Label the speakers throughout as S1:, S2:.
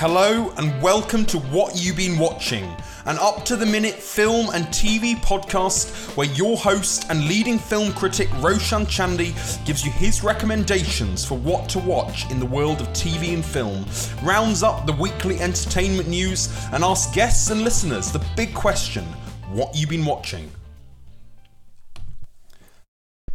S1: Hello and welcome to What You've Been Watching, an up to the minute film and TV podcast where your host and leading film critic Roshan Chandy gives you his recommendations for what to watch in the world of TV and film, rounds up the weekly entertainment news, and asks guests and listeners the big question what you've been watching?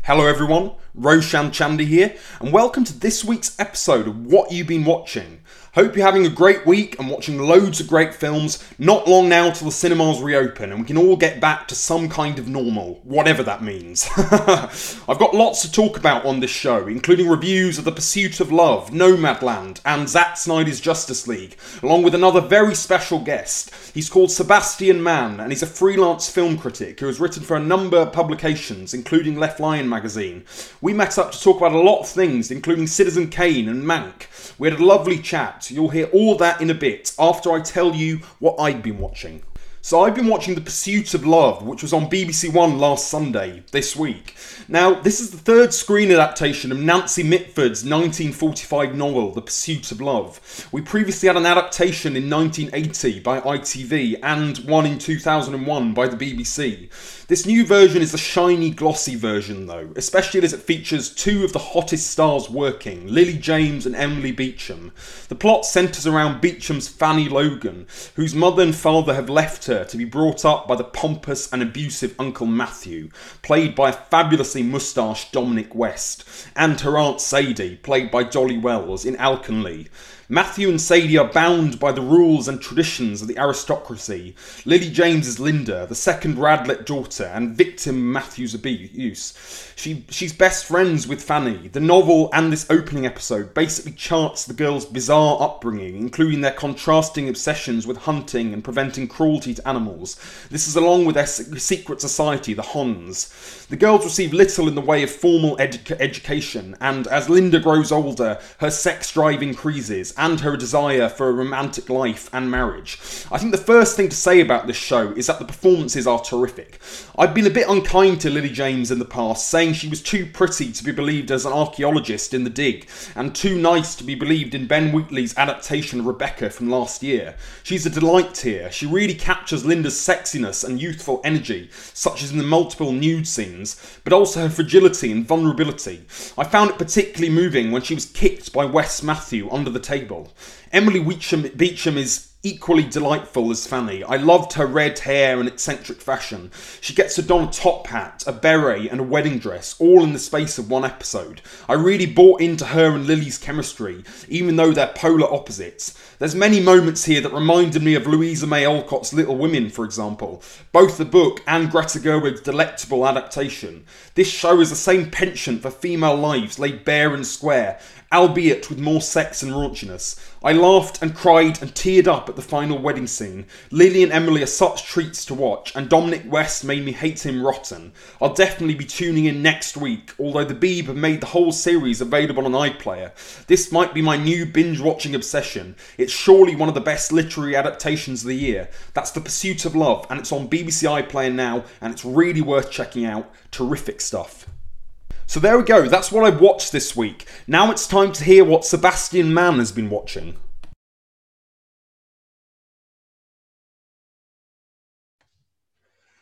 S1: Hello everyone, Roshan Chandy here, and welcome to this week's episode of What You've Been Watching. Hope you're having a great week and watching loads of great films. Not long now till the cinemas reopen and we can all get back to some kind of normal, whatever that means. I've got lots to talk about on this show, including reviews of The Pursuit of Love, Nomadland, and Zack Snyder's Justice League, along with another very special guest. He's called Sebastian Mann and he's a freelance film critic who has written for a number of publications, including Left Lion magazine. We met up to talk about a lot of things, including Citizen Kane and Mank. We had a lovely chat You'll hear all that in a bit after I tell you what I've been watching. So I've been watching The Pursuit of Love, which was on BBC One last Sunday, this week. Now, this is the third screen adaptation of Nancy Mitford's 1945 novel, The Pursuit of Love. We previously had an adaptation in 1980 by ITV and one in 2001 by the BBC. This new version is the shiny, glossy version, though, especially as it features two of the hottest stars working, Lily James and Emily Beecham. The plot centres around Beecham's Fanny Logan, whose mother and father have left her to be brought up by the pompous and abusive Uncle Matthew, played by a fabulously moustached Dominic West, and her Aunt Sadie, played by Dolly Wells in Alconleigh. Matthew and Sadie are bound by the rules and traditions of the aristocracy. Lily James is Linda, the second Radlett daughter and victim Matthew's abuse. She, she's best friends with Fanny. The novel and this opening episode basically charts the girls' bizarre upbringing, including their contrasting obsessions with hunting and preventing cruelty to animals. This is along with their secret society, the Hons. The girls receive little in the way of formal edu- education, and as Linda grows older, her sex drive increases and her desire for a romantic life and marriage. I think the first thing to say about this show is that the performances are terrific. I've been a bit unkind to Lily James in the past, saying she was too pretty to be believed as an archaeologist in The Dig, and too nice to be believed in Ben Wheatley's adaptation of Rebecca from last year. She's a delight here. She really captures Linda's sexiness and youthful energy, such as in the multiple nude scenes, but also her fragility and vulnerability. I found it particularly moving when she was kicked by Wes Matthew under the table Emily Beecham, Beecham is equally delightful as Fanny. I loved her red hair and eccentric fashion. She gets to don a top hat, a beret, and a wedding dress, all in the space of one episode. I really bought into her and Lily's chemistry, even though they're polar opposites. There's many moments here that reminded me of Louisa May Alcott's Little Women, for example, both the book and Greta Gerwig's delectable adaptation. This show is the same penchant for female lives laid bare and square, albeit with more sex and raunchiness. I laughed and cried and teared up at the final wedding scene. Lily and Emily are such treats to watch, and Dominic West made me hate him rotten. I'll definitely be tuning in next week, although the Beeb have made the whole series available on iPlayer. This might be my new binge watching obsession. It's surely one of the best literary adaptations of the year. That's The Pursuit of Love, and it's on BBC iPlayer now, and it's really worth checking out. Terrific stuff. So there we go, that's what I watched this week. Now it's time to hear what Sebastian Mann has been watching.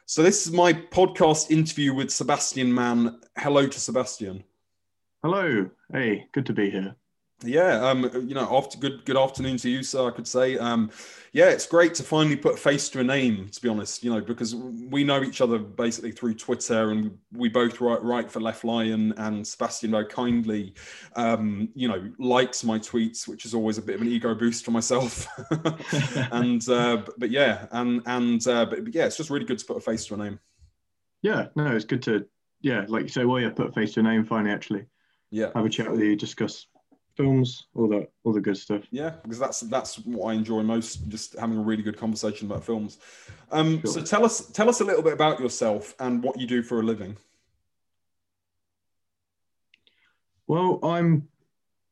S1: So this is my podcast interview with Sebastian Mann. Hello to Sebastian.
S2: Hello. Hey, good to be here.
S1: Yeah, um, you know, after good good afternoon to you, sir. I could say, um, yeah, it's great to finally put a face to a name. To be honest, you know, because we know each other basically through Twitter, and we both write, write for Left Lion, and Sebastian very kindly, um, you know, likes my tweets, which is always a bit of an ego boost for myself. and uh, but, but, yeah, and and uh, but, but yeah, it's just really good to put a face to a name.
S2: Yeah, no, it's good to yeah, like you say, well, yeah, put a face to a name finally. Actually,
S1: yeah,
S2: have a chat with you, discuss films, all that, all the good stuff.
S1: Yeah, because that's that's what I enjoy most, just having a really good conversation about films. Um, sure. So tell us tell us a little bit about yourself and what you do for a living.
S2: Well, I'm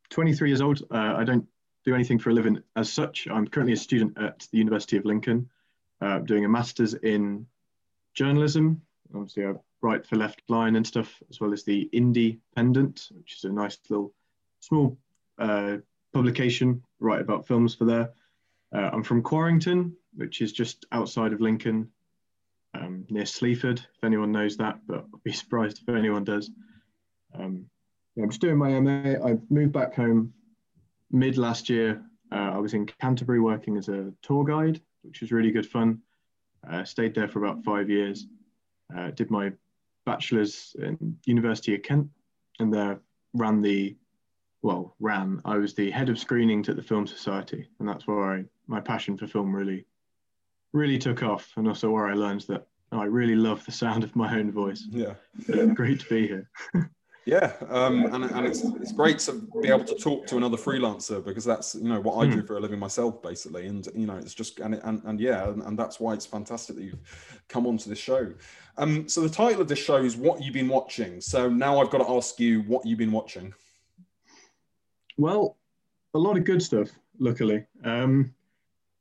S2: 23 years old. Uh, I don't do anything for a living as such. I'm currently a student at the University of Lincoln, uh, doing a master's in journalism. Obviously, I write for Left Lion and stuff, as well as the Independent, which is a nice little small uh, publication, write about films for there. Uh, I'm from Quarrington, which is just outside of Lincoln, um, near Sleaford, if anyone knows that, but I'd be surprised if anyone does. Um, yeah, I'm just doing my MA. I moved back home mid last year. Uh, I was in Canterbury working as a tour guide, which was really good fun. Uh, stayed there for about five years. Uh, did my bachelor's in University of Kent, and there ran the, well, ran. I was the head of screenings at the Film Society, and that's where I, my passion for film really, really took off, and also where I learned that I really love the sound of my own voice.
S1: Yeah,
S2: great to be here.
S1: Yeah, um, and, and it's it's great to be able to talk to another freelancer because that's you know what I do hmm. for a living myself basically, and you know it's just and and, and yeah, and, and that's why it's fantastic that you've come onto this show. Um, so the title of this show is "What You've Been Watching." So now I've got to ask you what you've been watching.
S2: Well, a lot of good stuff. Luckily, um,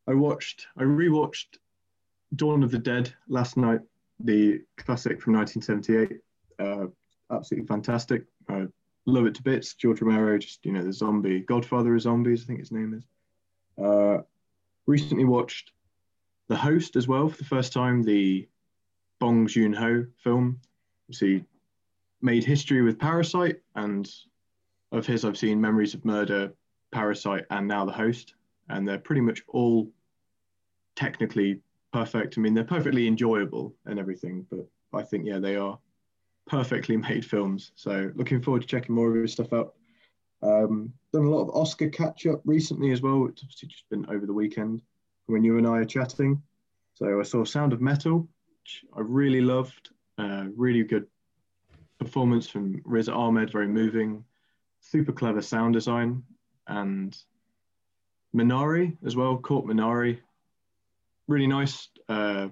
S2: I watched, I rewatched Dawn of the Dead last night, the classic from 1978. Uh, absolutely fantastic. I love it to bits. George Romero, just you know, the zombie Godfather of zombies, I think his name is. Uh, recently watched The Host as well for the first time, the Bong Joon Ho film. See, made history with Parasite, and of his, I've seen Memories of Murder, Parasite, and now The Host, and they're pretty much all technically perfect. I mean, they're perfectly enjoyable and everything, but I think yeah, they are perfectly made films. So looking forward to checking more of his stuff out. Um, done a lot of Oscar catch up recently as well. It's obviously just been over the weekend when you and I are chatting. So I saw Sound of Metal, which I really loved. Uh, really good performance from Riz Ahmed, very moving, super clever sound design, and Minari as well. Caught Minari, really nice. Uh,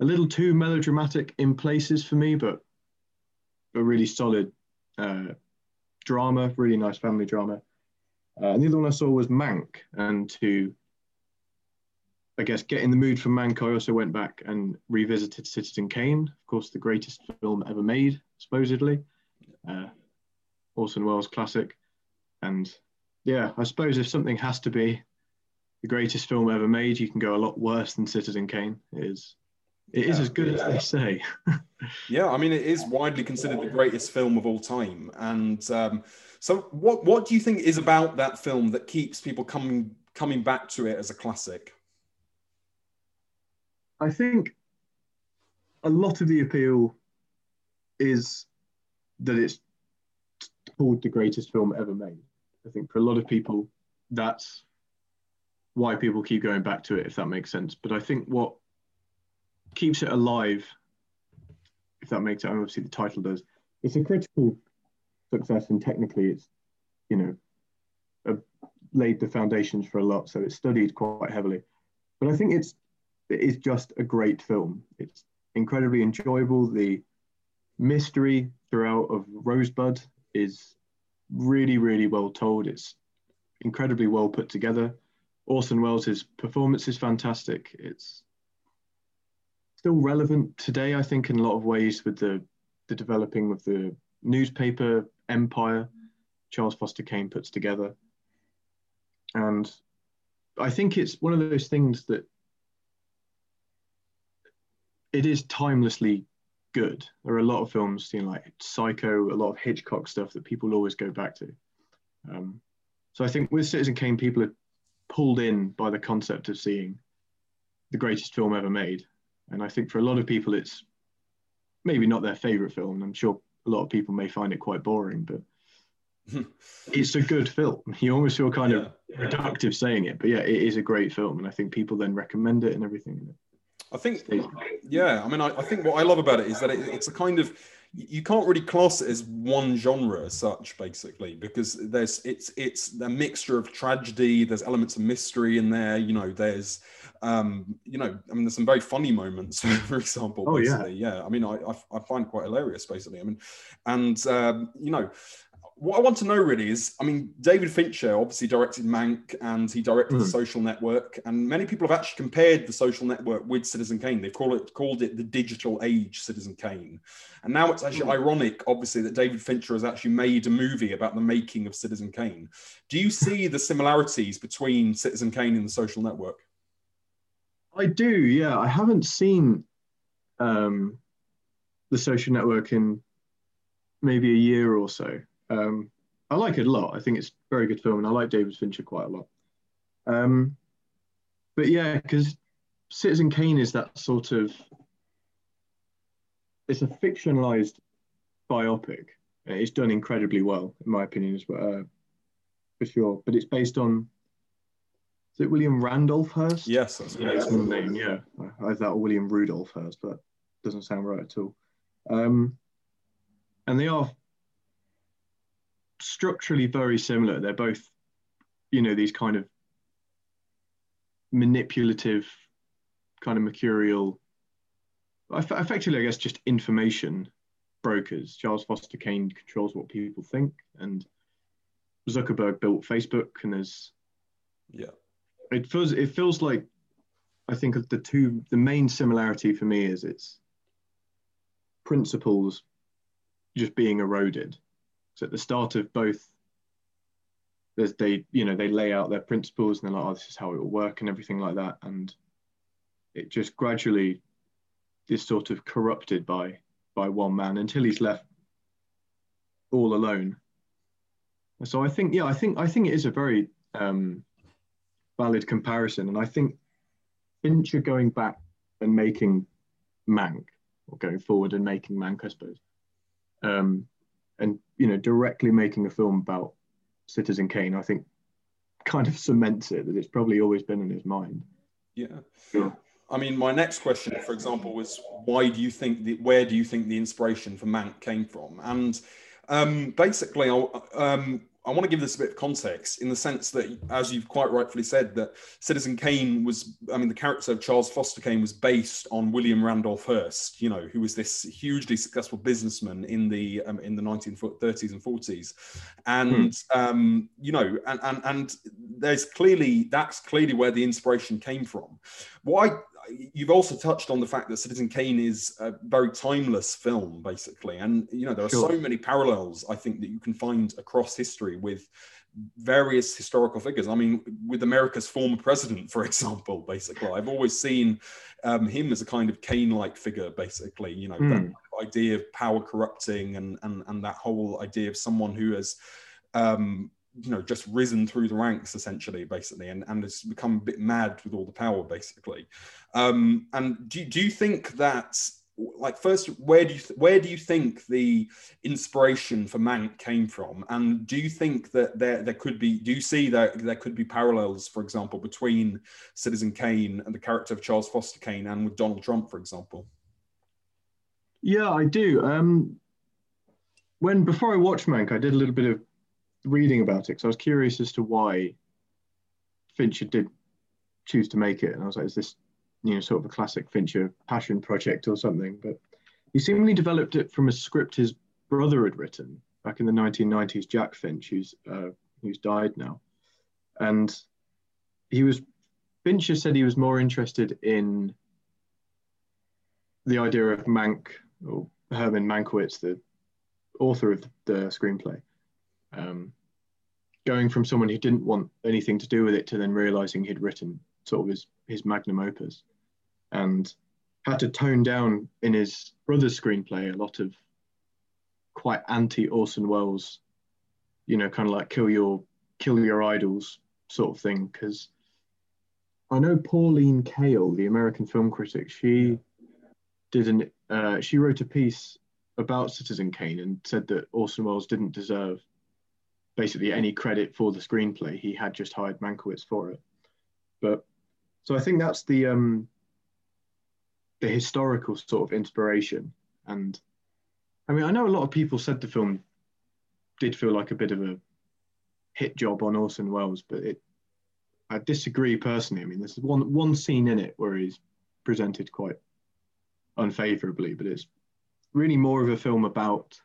S2: a little too melodramatic in places for me, but a really solid uh, drama, really nice family drama. Uh, and the other one I saw was Mank, and to I guess get in the mood for Mank, I also went back and revisited Citizen Kane, of course, the greatest film ever made, supposedly. Uh, Orson Welles classic, and yeah, I suppose if something has to be the greatest film ever made, you can go a lot worse than Citizen Kane. It is it is as good as they say.
S1: yeah, I mean, it is widely considered the greatest film of all time. And um, so, what what do you think is about that film that keeps people coming coming back to it as a classic?
S2: I think a lot of the appeal is that it's called the greatest film ever made. I think for a lot of people, that's why people keep going back to it, if that makes sense. But I think what keeps it alive, if that makes sense. Obviously, the title does. It's a critical success, and technically, it's you know laid the foundations for a lot. So it's studied quite heavily. But I think it's it is just a great film. It's incredibly enjoyable. The mystery throughout of Rosebud is really, really well told. It's incredibly well put together. Orson Welles' performance is fantastic. It's still relevant today, I think, in a lot of ways with the, the developing of the newspaper empire Charles Foster Kane puts together. And I think it's one of those things that it is timelessly good. There are a lot of films, you know, like Psycho, a lot of Hitchcock stuff that people always go back to. Um, so I think with Citizen Kane, people are pulled in by the concept of seeing the greatest film ever made. And I think for a lot of people, it's maybe not their favorite film. I'm sure a lot of people may find it quite boring, but it's a good film. You almost feel kind yeah. of reductive saying it, but yeah, it is a great film, and I think people then recommend it and everything.
S1: I think, yeah, I mean, I, I, think what I love about it is that it, it's a kind of you can't really class it as one genre as such, basically, because there's it's it's a mixture of tragedy. There's elements of mystery in there. You know, there's um, you know, I mean, there's some very funny moments, for example.
S2: Oh,
S1: basically. yeah. Yeah. I mean, I, I, I find quite hilarious, basically. I mean, and, um, you know, what I want to know really is, I mean, David Fincher obviously directed Mank and he directed mm. The Social Network, and many people have actually compared The Social Network with Citizen Kane. They've called it called it the digital age Citizen Kane, and now it's actually mm. ironic, obviously, that David Fincher has actually made a movie about the making of Citizen Kane. Do you see the similarities between Citizen Kane and The Social Network?
S2: I do, yeah. I haven't seen um, The Social Network in maybe a year or so. Um, I like it a lot. I think it's a very good film, and I like David Fincher quite a lot. Um, but yeah, because Citizen Kane is that sort of it's a fictionalized biopic. It's done incredibly well, in my opinion, as well, uh, for sure. But it's based on is it William Randolph Hearst?
S1: Yes, that's
S2: yeah, name. Yeah, I thought William Rudolph Hearst, but doesn't sound right at all. Um, and they are structurally very similar. They're both, you know, these kind of manipulative, kind of mercurial, effectively, I guess, just information brokers. Charles Foster Kane controls what people think, and Zuckerberg built Facebook, and there's
S1: yeah,
S2: it feels it feels like I think of the two. The main similarity for me is its principles just being eroded so at the start of both, there's they you know they lay out their principles and they're like, oh, this is how it will work and everything like that, and it just gradually is sort of corrupted by by one man until he's left all alone. So I think yeah, I think I think it is a very um, valid comparison, and I think Fincher going back and making Mank or going forward and making Mank, I suppose, um, and you know directly making a film about Citizen Kane, I think kind of cements it that it's probably always been in his mind.
S1: Yeah. Sure. I mean, my next question, for example, was why do you think the where do you think the inspiration for Mank came from? And um, basically, I'll um, I want to give this a bit of context in the sense that, as you've quite rightfully said, that Citizen Kane was, I mean, the character of Charles Foster Kane was based on William Randolph Hearst, you know, who was this hugely successful businessman in the um, in the 1930s and 40s, and hmm. um, you know, and, and and there's clearly that's clearly where the inspiration came from. What I you've also touched on the fact that Citizen Kane is a very timeless film, basically, and you know there are sure. so many parallels I think that you can find across history with various historical figures. I mean, with America's former president, for example, basically, I've always seen um, him as a kind of Kane-like figure, basically. You know, mm. that hmm. idea of power corrupting and and and that whole idea of someone who has um, you know just risen through the ranks essentially basically and, and has become a bit mad with all the power basically. Um and do, do you think that like first where do you th- where do you think the inspiration for mank came from? And do you think that there there could be do you see that there could be parallels for example between citizen kane and the character of charles foster kane and with donald trump for example?
S2: Yeah i do. Um when before i watched mank i did a little bit of reading about it because I was curious as to why Fincher did choose to make it, and I was like, is this you know sort of a classic Fincher passion project or something? But he seemingly developed it from a script his brother had written back in the 1990s. Jack Fincher, who's uh, who's died now, and he was Fincher said he was more interested in the idea of Mank or Herman Mankiewicz, the author of the screenplay, um, going from someone who didn't want anything to do with it to then realizing he'd written sort of his, his magnum opus and had to tone down in his brother's screenplay a lot of quite anti Orson Welles, you know, kind of like kill your kill your idols sort of thing. Because I know Pauline Kael, the American film critic, she did an uh, she wrote a piece about Citizen Kane and said that Orson Welles didn't deserve basically any credit for the screenplay. He had just hired Mankiewicz for it. But so I think that's the um, the historical sort of inspiration. And I mean, I know a lot of people said the film did feel like a bit of a hit job on Orson Welles, but it I disagree personally. I mean, there's one one scene in it where he's presented quite unfavorably, but it's really more of a film about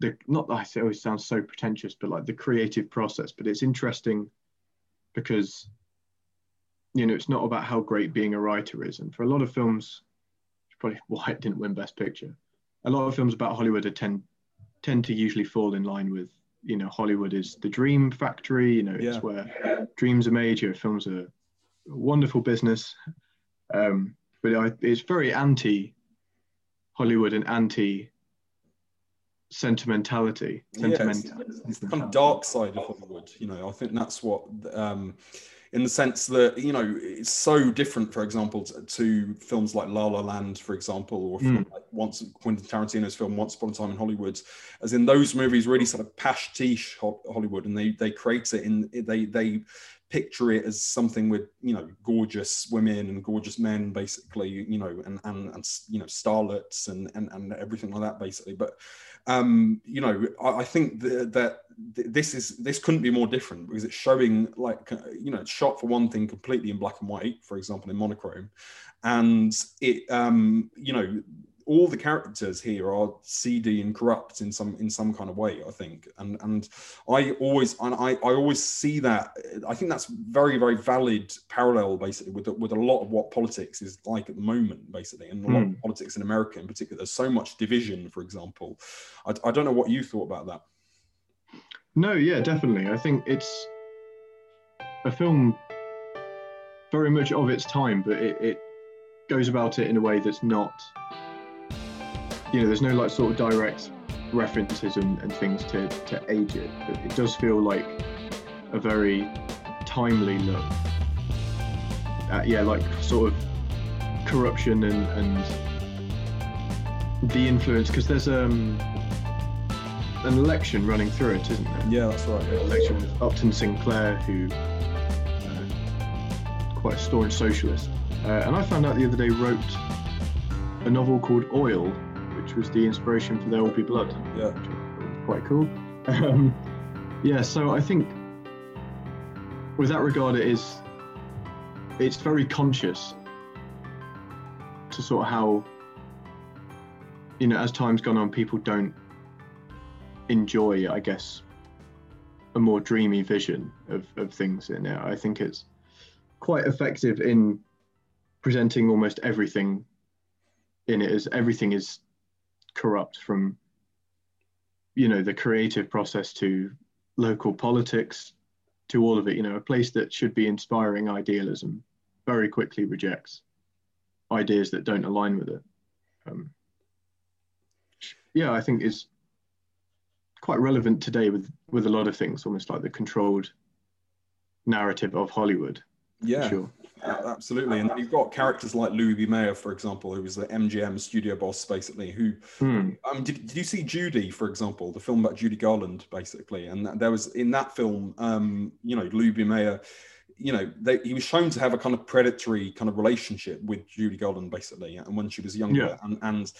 S2: the not I say it always sounds so pretentious, but like the creative process. But it's interesting because you know it's not about how great being a writer is, and for a lot of films, probably why it didn't win Best Picture. A lot of films about Hollywood are tend tend to usually fall in line with you know Hollywood is the dream factory. You know it's
S1: Yeah.
S2: where dreams are made. Your films are a wonderful business, um, but I, it's very anti Hollywood and anti sentimentality.
S1: Yeah, it's- it's the kind of dark side of Hollywood. You know, I think that's what, um, in the sense that you know, it's so different. For example, to, to films like La La Land, for example, or film like once Quentin Tarantino's film Once Upon a Time in Hollywood, as in those movies really sort of pastiche Ho- Hollywood, and they they create it in they they picture it as something with you know gorgeous women and gorgeous men basically you know and and, and you know starlets and, and and everything like that basically. But um you know i, I think that, that this is this couldn't be more different because it's showing like uh, you know it's shot for one thing completely in black and white for example in monochrome. And it um you know all the characters here are seedy and corrupt in some in some kind of way i think. And and i always and i i always see that i think that's very very valid parallel basically with with a lot of what politics is like at the moment basically and a lot of hmm. politics in america in particular. There's so much division for example. I, I don't know what you thought about that.
S2: No, yeah, definitely. I think it's a film very much of its time, but it, it goes about it in a way that's not, you know, there's no like sort of direct references and, and things to, to age it, but it does feel like a very timely look at, yeah, like sort of corruption and, and the influence, because there's um, an election running through it, isn't there?
S1: yeah that's right
S2: an election with Upton Sinclair, who uh, quite a staunch socialist. Uh, and I found out the other day wrote a novel called Oil, which was the inspiration for There Will Be Blood.
S1: yeah
S2: which I thought was Quite cool. Um, yeah, so I think with that regard, it is it's very conscious to sort of how you know as time's gone on, people don't enjoy, I guess, a more dreamy vision of, of things in it. I think it's quite effective in presenting almost everything in it as everything is corrupt from you know the creative process to local politics to all of it you know a place that should be inspiring idealism very quickly rejects ideas that don't align with it. Um, yeah i think is quite relevant today with with a lot of things almost like the controlled narrative of hollywood
S1: yeah
S2: sure
S1: Absolutely, and then you've got characters like Louis B. Mayer, for example, who was the MGM studio boss, basically. Who,
S2: Hmm.
S1: um, did, did you see Judy, for example, the film about Judy Garland, basically? And that, there was in that film, um, you know, Louis B. Mayer, you know, they, he was shown to have a kind of predatory kind of relationship with Judy Garland, basically, and when she was younger,
S2: Yeah.
S1: and and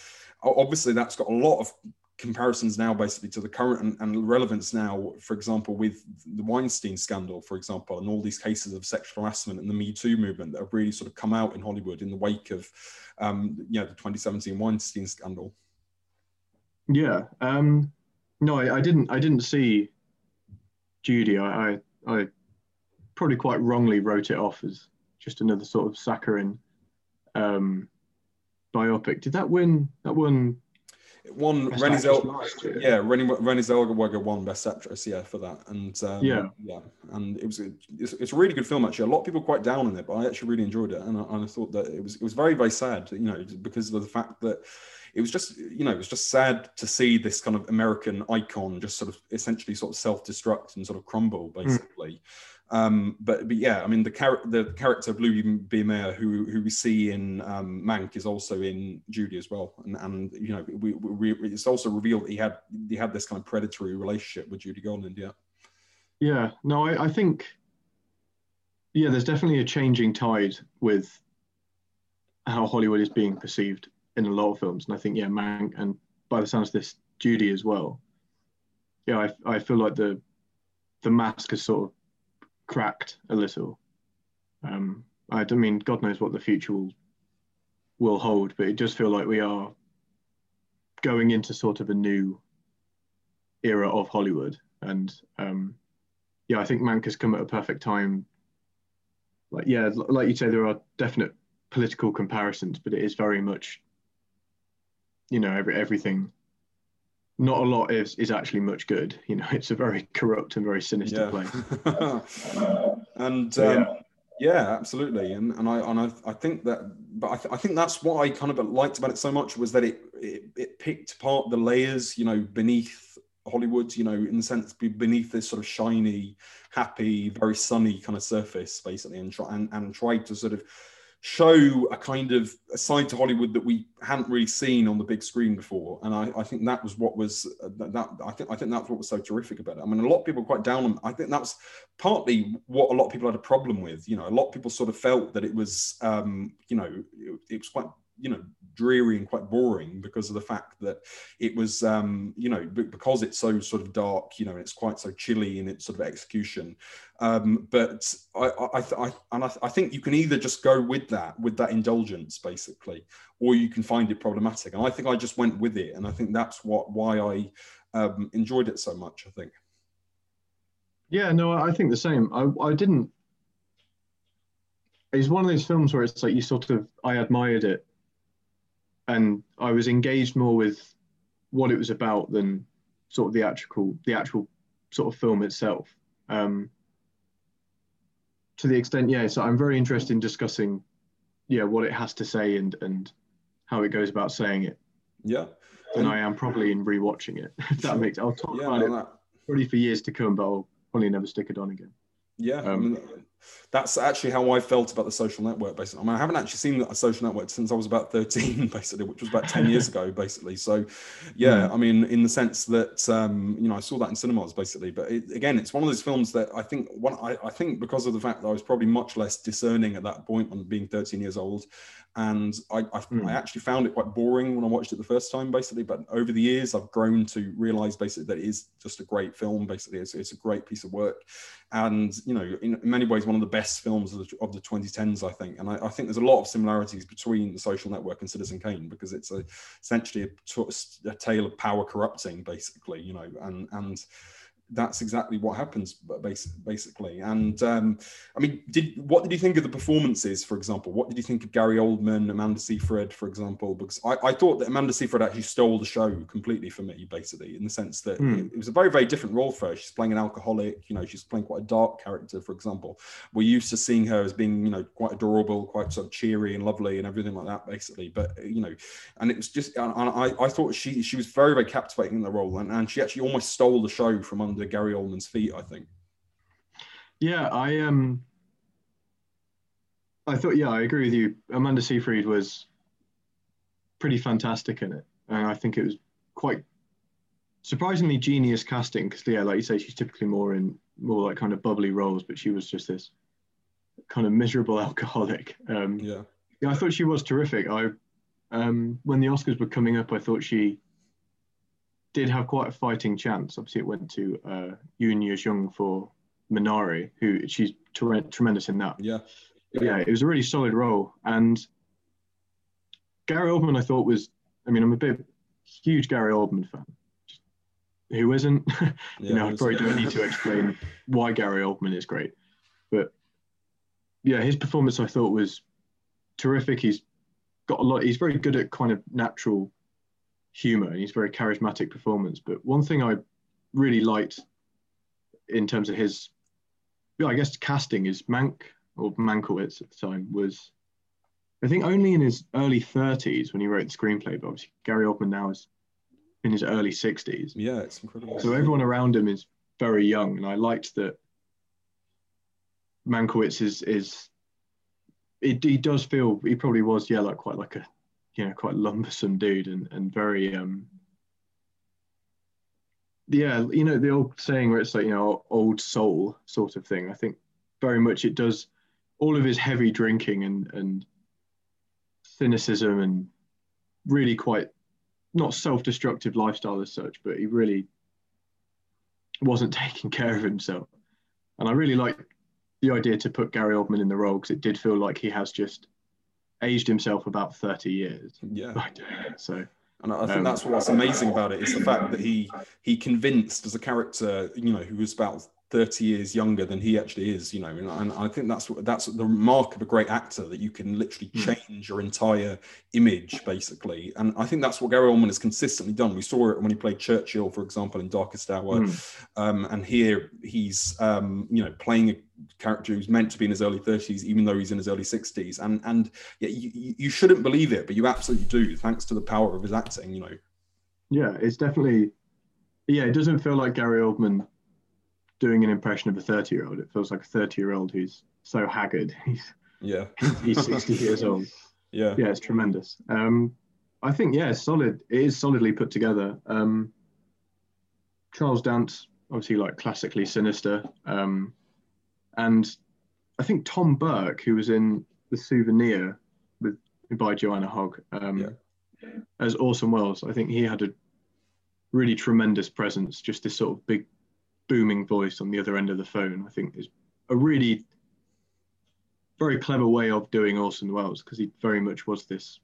S1: obviously that's got a lot of comparisons now basically to the current and, and relevance now for example with the weinstein scandal for example and all these cases of sexual harassment and the me too movement that have really sort of come out in hollywood in the wake of um you know the 2017 weinstein scandal
S2: Yeah. Um, no, I, I didn't. I didn't see Judy. I, I, I probably quite wrongly wrote it off as just another sort of saccharine um, biopic. Did that win? That won.
S1: It won
S2: Best
S1: Renée
S2: Actress
S1: Zell-
S2: last
S1: yeah Renée Zellweger won best actress yeah for that. And um,
S2: Yeah.
S1: yeah and it was a, it's, it's a really good film actually. A lot of people quite down on it but i actually really enjoyed it and I, and I thought that it was it was very very sad you know because of the fact that it was just you know it was just sad to see this kind of american icon just sort of essentially sort of self-destruct and sort of crumble basically um but but yeah i mean the character the character of louis b mayer who who we see in um mank is also in judy as well and and you know we, we, we it's also revealed that he had he had this kind of predatory relationship with judy garland yeah
S2: Yeah. No, I, I think. Yeah, there's definitely a changing tide with how Hollywood is being perceived in a lot of films, and I think yeah, Mank and by the sounds of this, Judy as well. Yeah, I, I feel like the the mask has sort of cracked a little. Um, I don't mean God knows what the future will will hold, but it does feel like we are going into sort of a new era of Hollywood. And um, yeah, I think Mank has come at a perfect time. Like yeah, like you say, there are definite political comparisons, but it is very much, you know, every everything. Not a lot is is actually much good. You know, it's a very corrupt and very sinister
S1: yeah.
S2: place.
S1: and um,
S2: yeah.
S1: yeah. absolutely. And and I and I, I think that, but I, th- I think that's what I kind of liked about it so much was that it it, it picked apart the layers, you know, beneath Hollywood, you know, in the sense beneath this sort of shiny, happy, very sunny kind of surface, basically, and try and, and tried to sort of show a kind of a side to Hollywood that we hadn't really seen on the big screen before. And I, I think that was what was uh, that, that I think I think that's what was so terrific about it. I mean, a lot of people were quite down on. I think that was partly what a lot of people had a problem with. You know, a lot of people sort of felt that it was, um, you know, it, it was quite you know dreary and quite boring because of the fact that it was um you know because it's so sort of dark you know it's quite so chilly in its sort of execution um but i i, I and I, I think you can either just go with that with that indulgence basically or you can find it problematic and i think i just went with it and i think that's what why i um enjoyed it so much i think
S2: Yeah, no, I think the same. I, I didn't. It's one of those films where it's like you sort of I admired it, and I was engaged more with what it was about than sort of the actual the actual sort of film itself. Um, to the extent, yeah. So I'm very interested in discussing, yeah, what it has to say and and how it goes about saying it.
S1: yeah
S2: Than I am probably in rewatching it. If that
S1: Sure.
S2: makes, I'll talk
S1: yeah
S2: about
S1: no,
S2: it
S1: that,
S2: probably for years to come, but I'll probably never stick it on again.
S1: Yeah, I
S2: Um,
S1: mean, that's actually how I felt about the social network. Basically, I mean, I haven't actually seen a social network since I was about thirteen, basically, which was about ten years ago, basically. So, yeah, I mean, in the sense that um, you know, I saw that in cinemas, basically. But it, again, it's one of those films that I think one, I, I think because of the fact that I was probably much less discerning at that point on being thirteen years old, and I, I,
S2: Hmm.
S1: I actually found it quite boring when I watched it the first time, basically. But over the years, I've grown to realize basically that it is just a great film. Basically, it's, it's a great piece of work, and you know, in, in many ways, one of the best films of the, of the 2010s, I think. And I, I think there's a lot of similarities between The Social Network and Citizen Kane because it's a, essentially a, a tale of power corrupting, basically. You know, and and that's exactly what happens basically. And um, i mean did what did you think of the performances for example? What did you think of gary oldman amanda seyfried for example? Because i, I thought that amanda seyfried actually stole the show completely for me basically in the sense that
S2: Hmm.
S1: it, it was a very very different role for her. She's playing an alcoholic you know she's playing quite a dark character for example. We're used to seeing her as being you know quite adorable quite sort of cheery and lovely and everything like that basically. But you know and it was just and and I, I thought she she was very very captivating in the role. And, and she actually almost stole the show from under Gary Oldman's feet I think
S2: Yeah, I um, I thought, yeah, I agree with you. Amanda Seyfried was pretty fantastic in it, and I think it was quite surprisingly genius casting because, yeah, like you say, she's typically more in more like kind of bubbly roles, but she was just this kind of miserable alcoholic. Um,
S1: yeah
S2: yeah, I thought she was terrific. I um, when the Oscars were coming up, I thought she did have quite a fighting chance. Obviously, it went to uh, Youn Yuh-jung for Minari, who she's tre- tremendous in that.
S1: yeah
S2: Yeah, it was a really solid role. And Gary Oldman, I thought was, I mean, I'm a big, huge Gary Oldman fan. Who isn't?
S1: yeah
S2: you know, I probably don't need to explain why Gary Oldman is great. But yeah, his performance I thought was terrific. He's got a lot, he's very good at kind of natural humor and he's very charismatic performance. But one thing I really liked in terms of his, I guess casting is Mank or Mankiewicz at the time was, I think only in his early 30s when he wrote the screenplay, but obviously Gary Oldman now is in his early 60s.
S1: yeah it's incredible
S2: So everyone around him is very young, and I liked that Mankiewicz is is it, he does feel he probably was yeah like quite like a you know quite lumbersome dude and and very um yeah you know the old saying where it's like you know old soul sort of thing I think very much it does all of his heavy drinking and and cynicism and really quite not self-destructive lifestyle as such but he really wasn't taking care of himself. And I really like the idea to put Gary Oldman in the role because it did feel like he has just aged himself about 30 years
S1: yeah.
S2: So
S1: And I think
S2: Um,
S1: that's what's amazing about it is the fact that he he convinced as a character, you know, who was about 30 years younger than he actually is, you know, and, and I think that's what that's the mark of a great actor that you can literally
S2: Hmm.
S1: change your entire image basically. And I think that's what Gary Oldman has consistently done. We saw it when he played Churchill, for example, in Darkest Hour.
S2: Mm.
S1: Um, and here he's um, you know playing a character who's meant to be in his early 30s, even though he's in his early 60s. And and yeah, you, you shouldn't believe it, but you absolutely do, thanks to the power of his acting. You know,
S2: Yeah, it's definitely. Yeah, it doesn't feel like Gary Oldman doing an impression of a 30 year old. It feels like a 30 year old who's so haggard. He's
S1: yeah,
S2: he's 60 years old.
S1: yeah,
S2: Yeah, it's tremendous. Um, I think yeah, solid. It is solidly put together. Um, Charles Dance, obviously, like classically sinister, um, and I think Tom Burke, who was in The Souvenir with by Joanna Hogg, um,
S1: Yeah.
S2: as Orson Welles. I think he had a really tremendous presence. Just this sort of big, booming voice on the other end of the phone. I think is a really very clever way of doing Orson Welles because he very much was this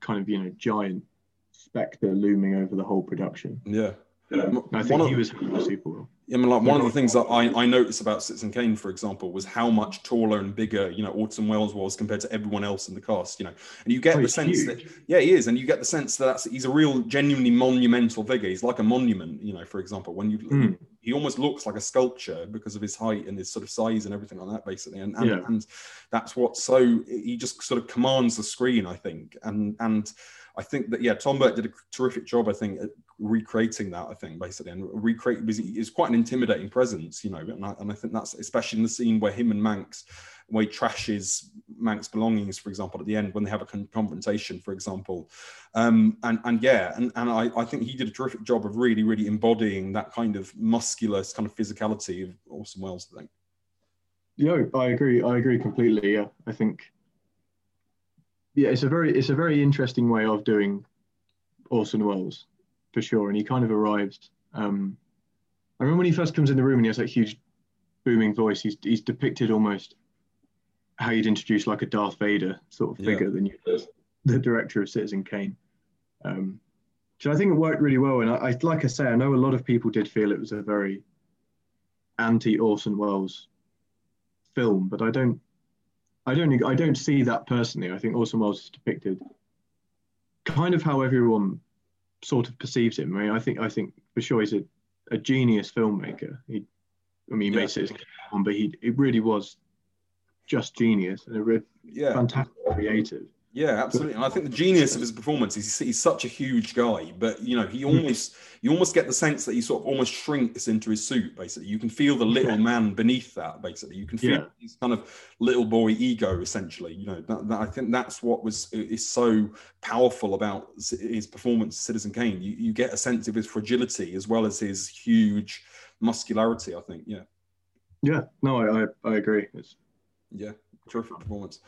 S2: kind of you know giant specter looming over the whole production.
S1: yeah.
S2: Um, I
S1: One
S2: think
S1: of-
S2: he was super well.
S1: I mean, like one of the things that I, I noticed about Citizen Kane, for example, was how much taller and bigger, you know, Orson Welles was compared to everyone else in the cast. You know, and you get
S2: Oh,
S1: the
S2: he's
S1: sense that yeah, he is, and you get the sense that that's, he's a real, genuinely monumental figure. He's like a monument, you know. For example, when you
S2: Mm.
S1: He almost looks like a sculpture because of his height and his sort of size and everything like that, basically. And and,
S2: Yeah.
S1: and that's what so he just sort of commands the screen, I think. And and I think that yeah, Tom Burke did a terrific job, I think, at recreating that. I think basically and recreate is quite an intimidating presence, you know. And I, and I think that's especially in the scene where him and Manx, where he trashes Mank's belongings, for example, at the end when they have a con- confrontation, for example. Um, and and yeah, and, and I, I think he did a terrific job of really, really embodying that kind of muscular kind of physicality of Orson Welles, I think.
S2: Yeah, I agree. I agree completely. Yeah, I think. Yeah, it's a very it's a very interesting way of doing Orson Welles, for sure. And he kind of arrives. Um, I remember when he first comes in the room and he has that huge, booming voice. He's he's depicted almost how you'd introduce like a Darth Vader sort of
S1: Yeah.
S2: figure than you the director of Citizen Kane. Um, so I think it worked really well. And I, I like I say, I know a lot of people did feel it was a very anti Orson Welles film, but I don't, I don't, I don't see that personally. I think Orson Welles is depicted kind of how everyone sort of perceives him. I mean, I think, I think for sure he's a, a genius filmmaker. He, I mean, he
S1: Yeah.
S2: makes it on, but he, it really was just genius and a re-
S1: Yeah.
S2: fantastic creative.
S1: Yeah, absolutely. And I think the genius of his performance is he's, he's such a huge guy, but you know, he hmm. almost you almost get the sense that he sort of almost shrinks into his suit. Basically, you can feel the little
S2: Yeah.
S1: man beneath that. Basically, you can feel
S2: Yeah.
S1: his kind of little boy ego. Essentially, you know, that, that- I think that's what was is so powerful about his performance, Citizen Kane. You you get a sense of his fragility as well as his huge muscularity. I think, yeah.
S2: Yeah, no, I, I, I agree. It's
S1: Yeah, terrific performance.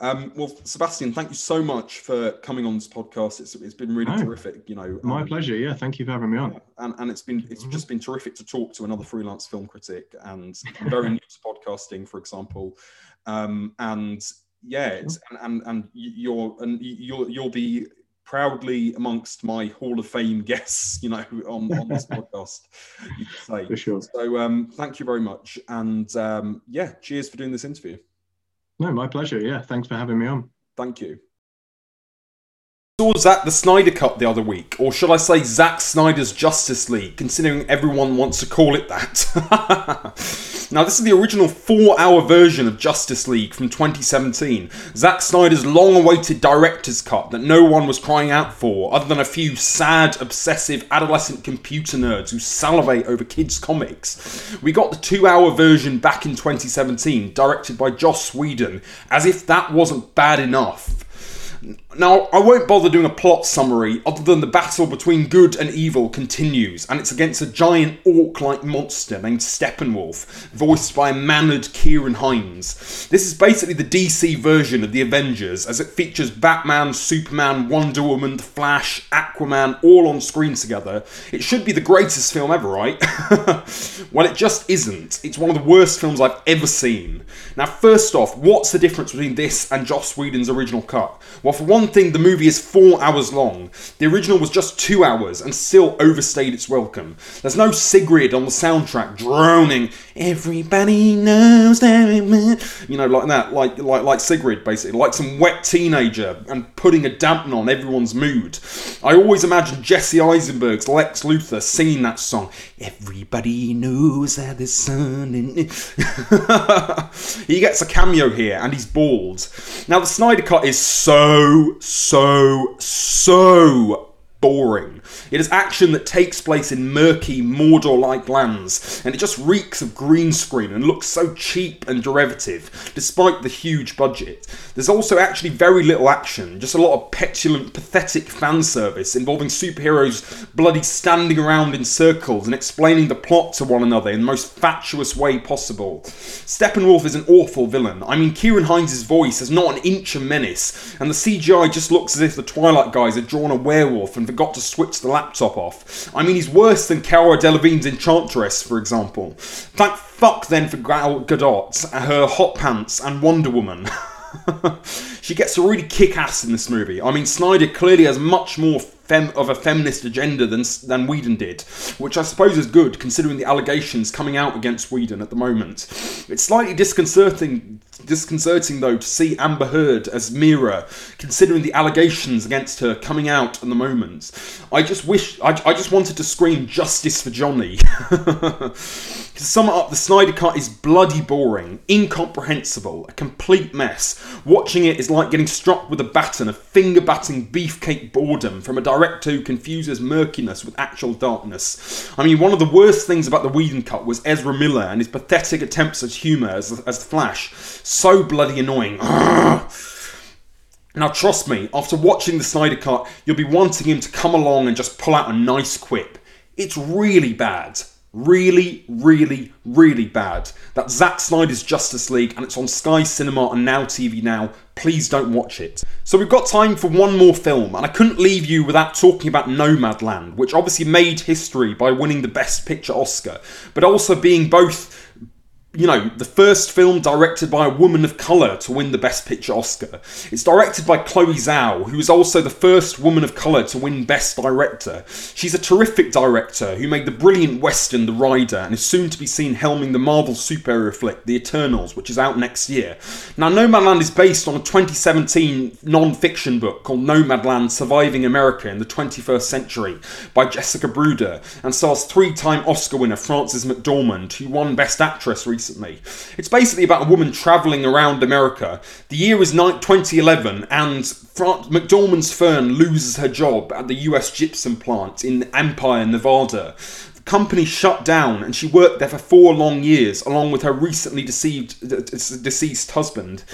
S1: Um, well, Sebastian, thank you so much for coming on this podcast. It's, it's been really
S2: No.
S1: terrific. You know,
S2: my
S1: um,
S2: pleasure. Yeah, thank you for having me on.
S1: and, and it's been it's just been terrific to talk to another freelance film critic and very new to podcasting, for example. Um, and yeah, it's, and, and and you're and you'll you'll be proudly amongst my Hall of Fame guests, you know, on, on this podcast, you could say.
S2: For sure.
S1: So um, thank you very much, and um, yeah, cheers for doing this interview.
S2: No, my pleasure. Yeah, thanks for having me on.
S1: Thank you. Saw Zack the Snyder Cut the other week, or should I say Zack Snyder's Justice League, considering everyone wants to call it that. now, this is the original four hour version of Justice League from 2017, Zack Snyder's long awaited director's cut that no one was crying out for, other than a few sad, obsessive, adolescent computer nerds who salivate over kids' comics. We got the two hour version back in 2017, directed by Joss Whedon, as if that wasn't bad enough. Now, I won't bother doing a plot summary other than the battle between good and evil continues, and it's against a giant orc like monster named Steppenwolf, voiced by a mannered Ciarán Hinds. This is basically the DC version of the Avengers, as it features Batman, Superman, Wonder Woman, The Flash, Aquaman all on screen together. It should be the greatest film ever, right? well, it just isn't. It's one of the worst films I've ever seen. Now, first off, what's the difference between this and Joss Whedon's original cut? Well, for one one thing, the movie is four hours long. The original was just two hours and still overstayed its welcome. There's no Sigrid on the soundtrack droning, everybody knows that, you know, like that, like, like, like Sigrid, basically, like some wet teenager and putting a dampener on everyone's mood. I always imagine Jesse Eisenberg's Lex Luthor singing that song, Everybody knows that the sun he gets a cameo here and he's bald. Now, the Snyder Cut is so, so, so boring. It is action that takes place in murky, Mordor like lands, and it just reeks of green screen and looks so cheap and derivative, despite the huge budget. There's also actually very little action, just a lot of petulant, pathetic fan service involving superheroes bloody standing around in circles and explaining the plot to one another in the most fatuous way possible. Steppenwolf is an awful villain. I mean, Ciarán Hinds' voice has not an inch of menace, and the CGI just looks as if the Twilight guys had drawn a werewolf and forgot to switch the laptop off. I mean, he's worse than Cara Delevingne's Enchantress, for example. Thank fuck then for Gal Gadot, her hot pants, and Wonder Woman. she gets a really kick ass in this movie. I mean, Snyder clearly has much more fem- of a feminist agenda than than Whedon did, which I suppose is good considering the allegations coming out against Whedon at the moment. It's slightly disconcerting disconcerting though to see Amber Heard as Mera, considering the allegations against her coming out at the moment. I just wish I, I just wanted to scream justice for Johnny. to sum it up, the Snyder Cut is bloody boring, incomprehensible, a complete mess. Watching it is like getting struck with a baton of finger batting beefcake boredom from a director who confuses murkiness with actual darkness. I mean, one of the worst things about the Whedon cut was Ezra Miller and his pathetic attempts at humour as, as the Flash. So bloody annoying. Now, trust me, after watching the Snyder Cut, you'll be wanting him to come along and just pull out a nice quip. It's really bad. Really, really, really bad. That's Zack Snyder's Justice League, and it's on Sky Cinema and Now TV Now. Please don't watch it. So we've got time for one more film, and I couldn't leave you without talking about Nomadland, which obviously made history by winning the Best Picture Oscar, but also being both you know, the first film directed by a woman of colour to win the Best Picture Oscar. It's directed by Chloe Zhao, who is also the first woman of colour to win Best Director. She's a terrific director who made the brilliant Western The Rider and is soon to be seen helming the Marvel superhero flick The Eternals, which is out next year. Now, Nomadland is based on a 2017 non fiction book called Nomadland Surviving America in the 21st Century by Jessica Bruder and stars three time Oscar winner Frances McDormand, who won Best Actress recently recently. It's basically about a woman travelling around America. The year is 2011, and McDormand's Fern loses her job at the US gypsum plant in Empire, Nevada The company shut down and she worked there for four long years along with her recently deceived, deceased husband.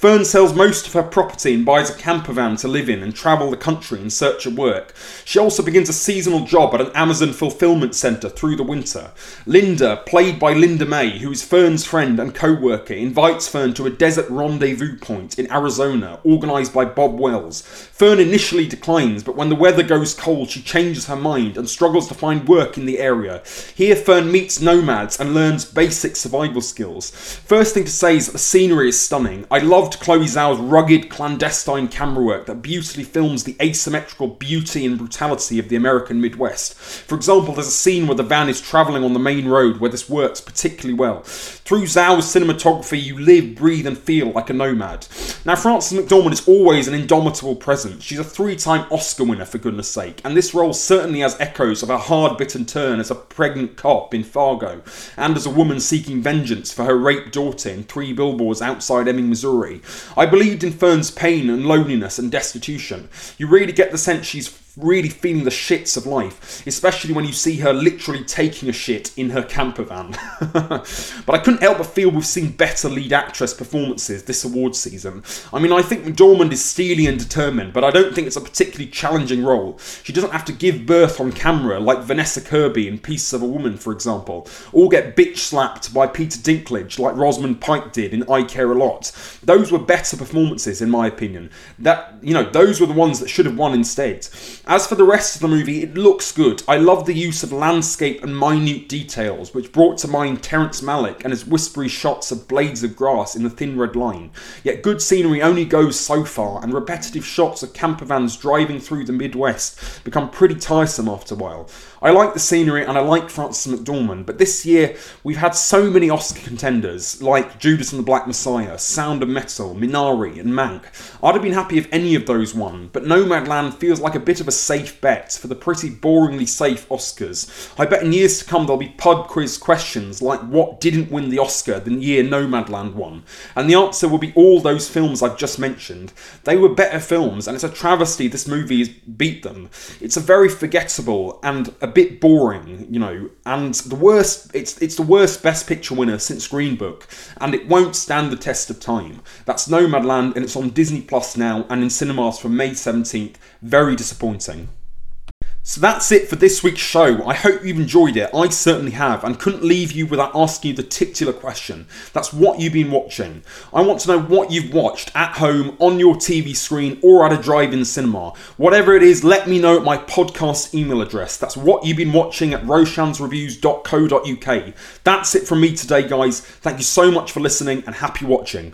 S1: Fern sells most of her property and buys a camper van to live in and travel the country in search of work. She also begins a seasonal job at an Amazon fulfillment centre through the winter. Linda, played by Linda May, who is Fern's friend and co worker, invites Fern to a desert rendezvous point in Arizona organised by Bob Wells. Fern initially declines, but when the weather goes cold, she changes her mind and struggles to find work in the area. Here, Fern meets nomads and learns basic survival skills. First thing to say is that the scenery is stunning. I love loved Chloe Zhao's rugged, clandestine camera work that beautifully films the asymmetrical beauty and brutality of the American Midwest. For example, there's a scene where the van is travelling on the main road where this works particularly well. Through Zhao's cinematography, you live, breathe, and feel like a nomad. Now, Frances McDormand is always an indomitable presence. She's a three time Oscar winner, for goodness sake, and this role certainly has echoes of her hard bitten turn as a pregnant cop in Fargo, and as a woman seeking vengeance for her raped daughter in Three Billboards Outside Ebbing, Missouri. I believed in Fern's pain and loneliness and destitution. You really get the sense she's really feeling the shits of life, especially when you see her literally taking a shit in her camper van. but I couldn't help but feel we've seen better lead actress performances this award season. I mean, I think McDormand is steely and determined, but I don't think it's a particularly challenging role. She doesn't have to give birth on camera like Vanessa Kirby in Pieces of a Woman, for example, or get bitch slapped by Peter Dinklage like Rosamund Pike did in I Care a Lot. Those were better performances, in my opinion. That you know, those were the ones that should have won instead. As for the rest of the movie, it looks good. I love the use of landscape and minute details, which brought to mind Terrence Malick and his whispery shots of blades of grass in the thin red line. Yet good scenery only goes so far, and repetitive shots of campervans driving through the Midwest become pretty tiresome after a while. I like the scenery and I like Frances McDormand, but this year we've had so many Oscar contenders like Judas and the Black Messiah, Sound of Metal, Minari, and Mank. I'd have been happy if any of those won, but Nomadland feels like a bit of a safe bet for the pretty boringly safe Oscars. I bet in years to come there'll be pub quiz questions like what didn't win the Oscar the year Nomadland won, and the answer will be all those films I've just mentioned. They were better films, and it's a travesty this movie has beat them. It's a very forgettable and a bit boring, you know, and the worst it's it's the worst best picture winner since Green Book, and it won't stand the test of time. That's Nomadland and it's on Disney Plus now and in cinemas from May 17th. Very disappointing. So that's it for this week's show. I hope you've enjoyed it. I certainly have, and couldn't leave you without asking you the titular question. That's what you've been watching. I want to know what you've watched at home, on your TV screen, or at a drive in cinema. Whatever it is, let me know at my podcast email address. That's what you've been watching at roshansreviews.co.uk. That's it from me today, guys. Thank you so much for listening and happy watching.